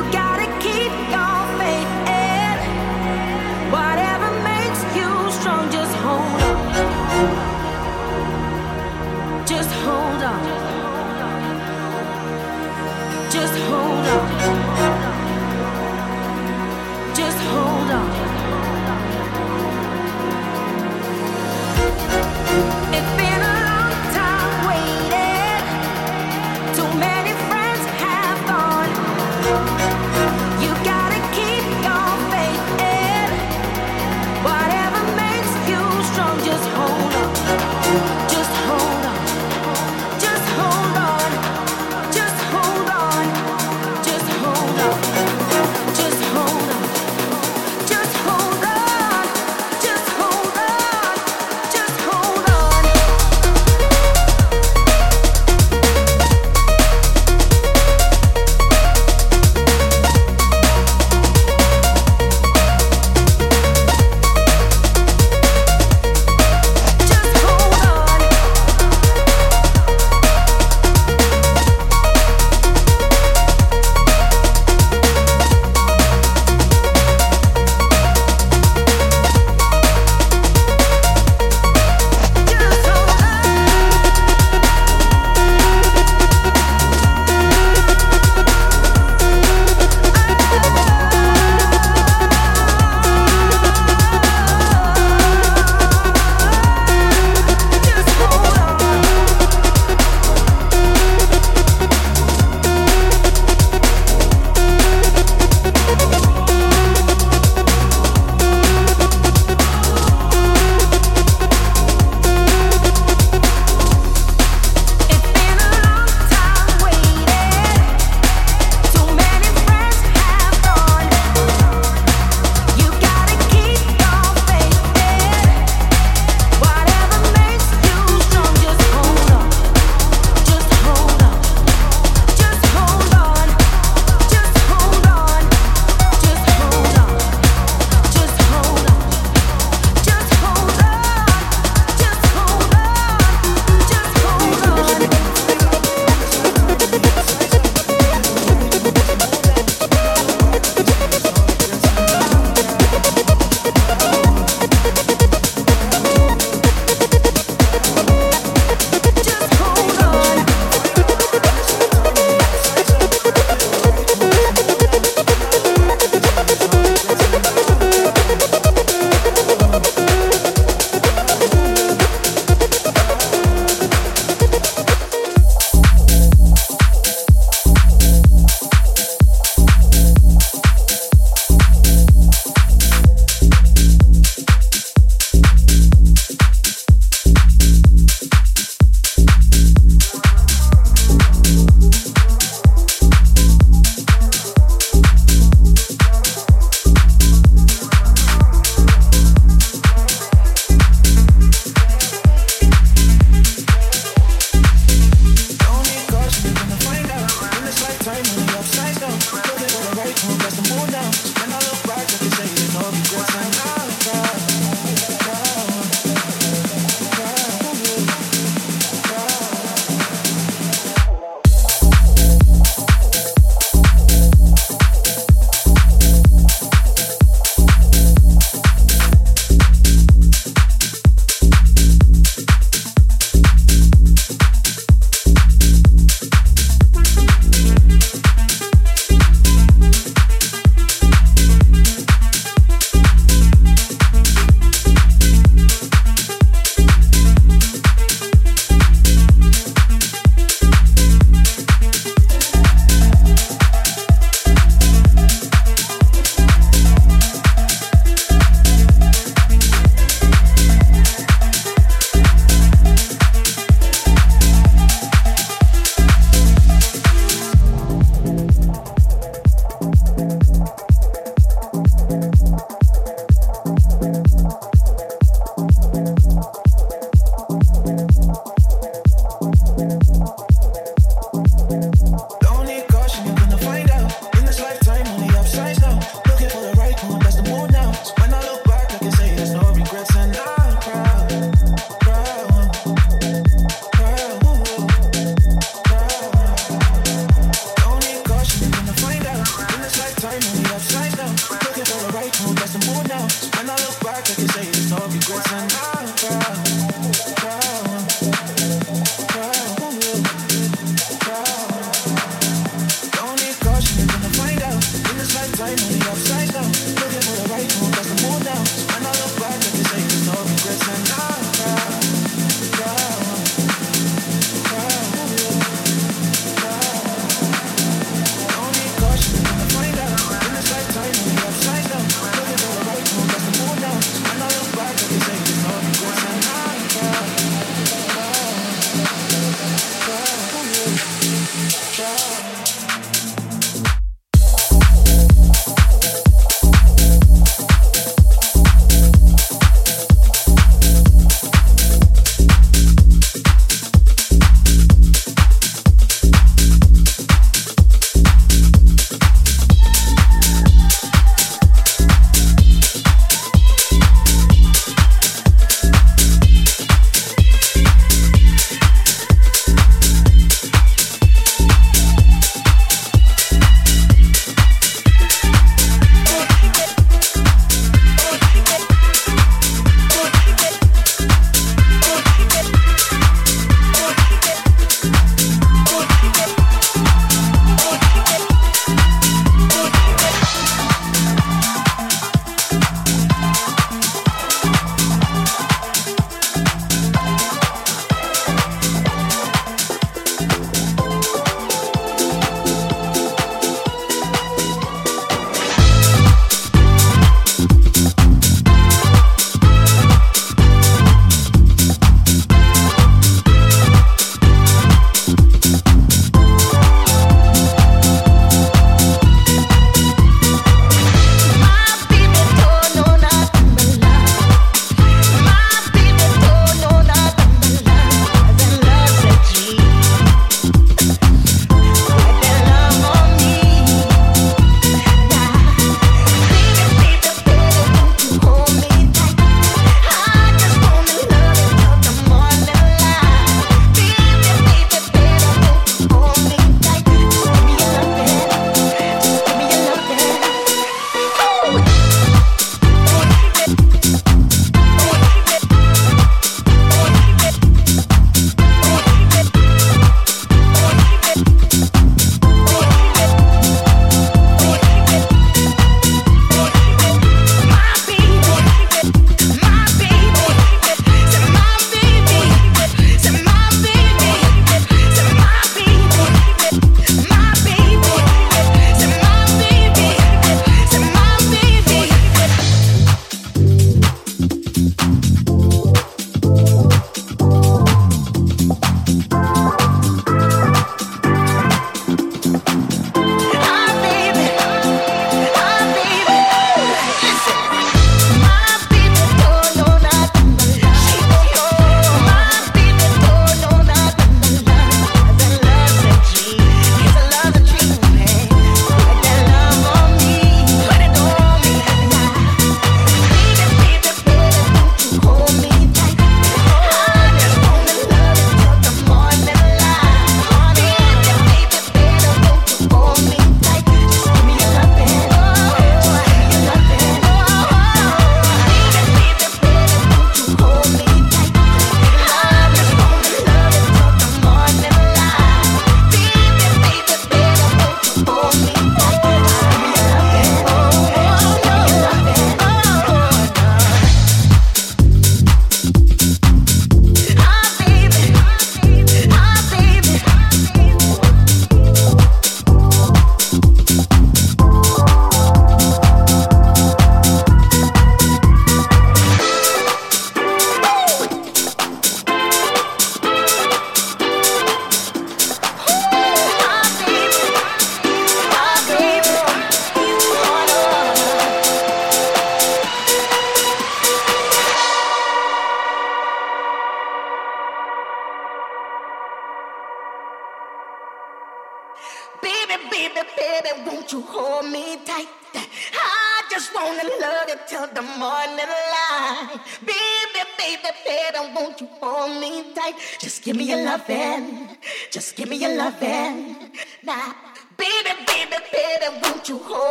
you got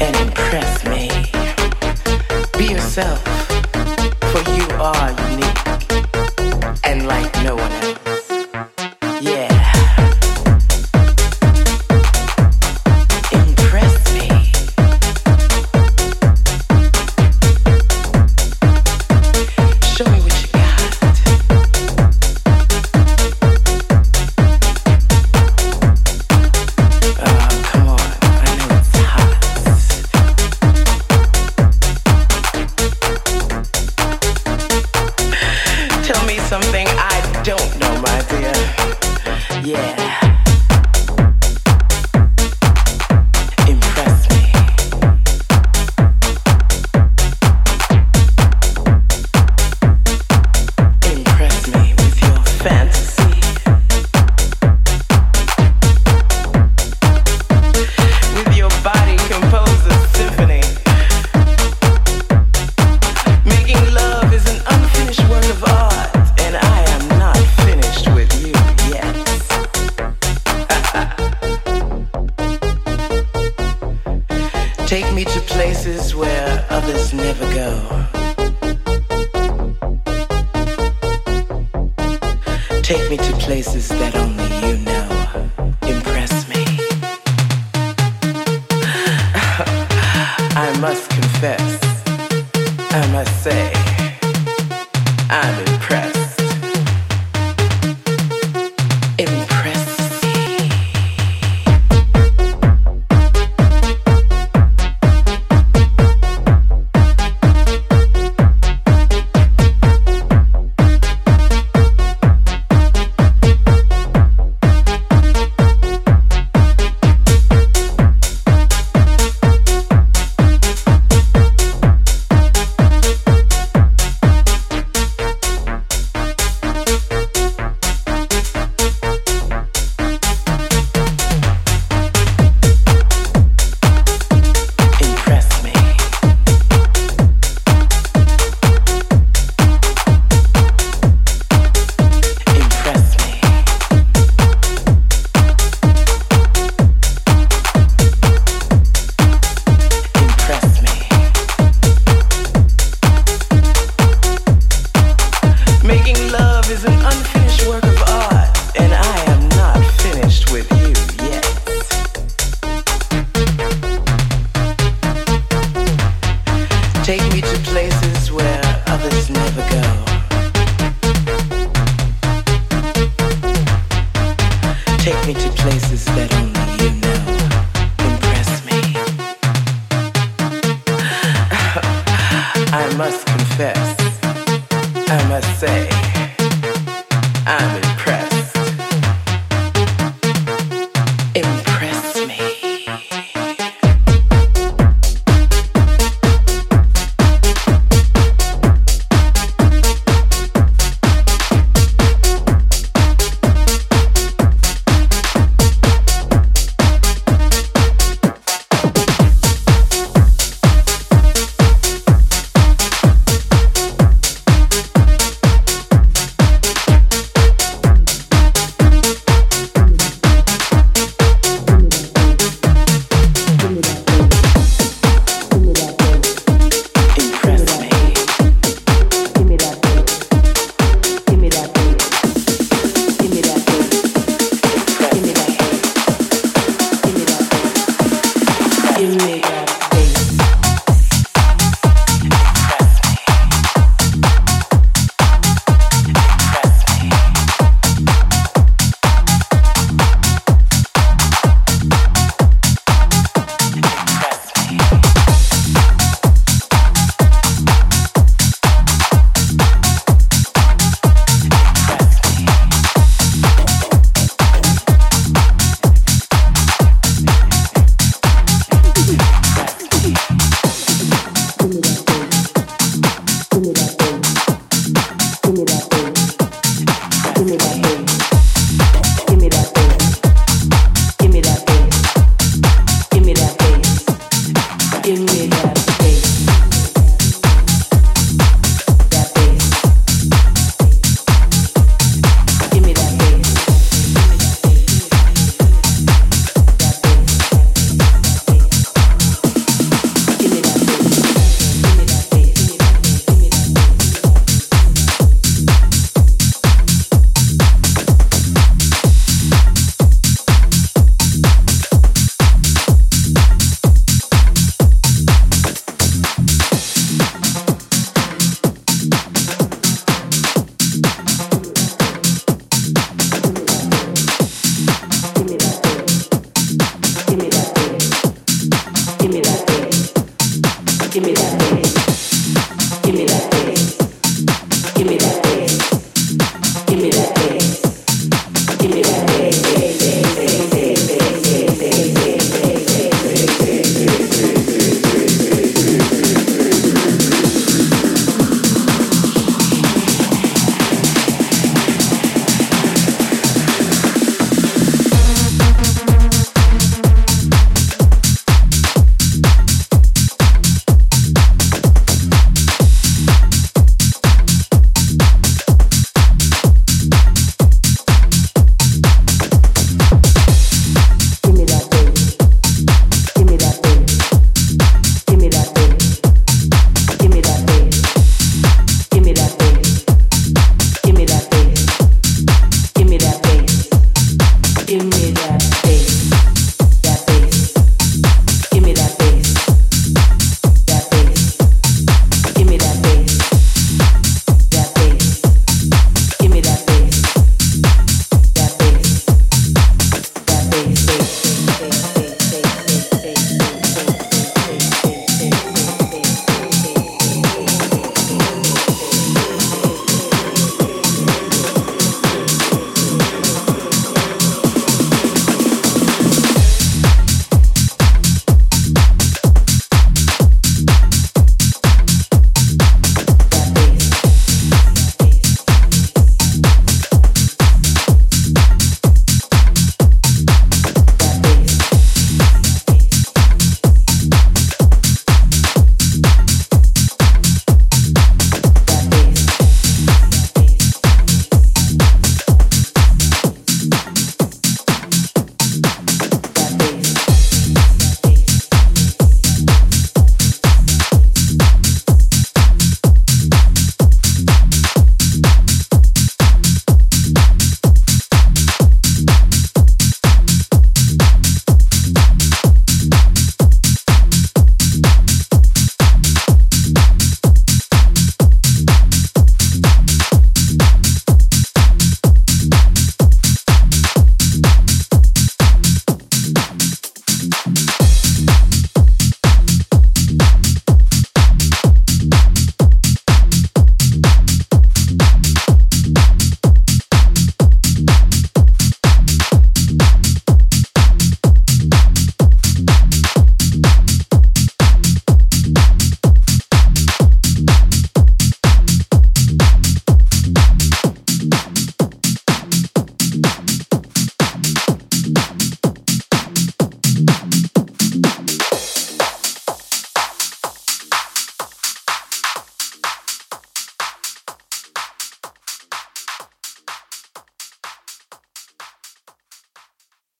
and impress me. Be yourself, for you are unique and like no one else.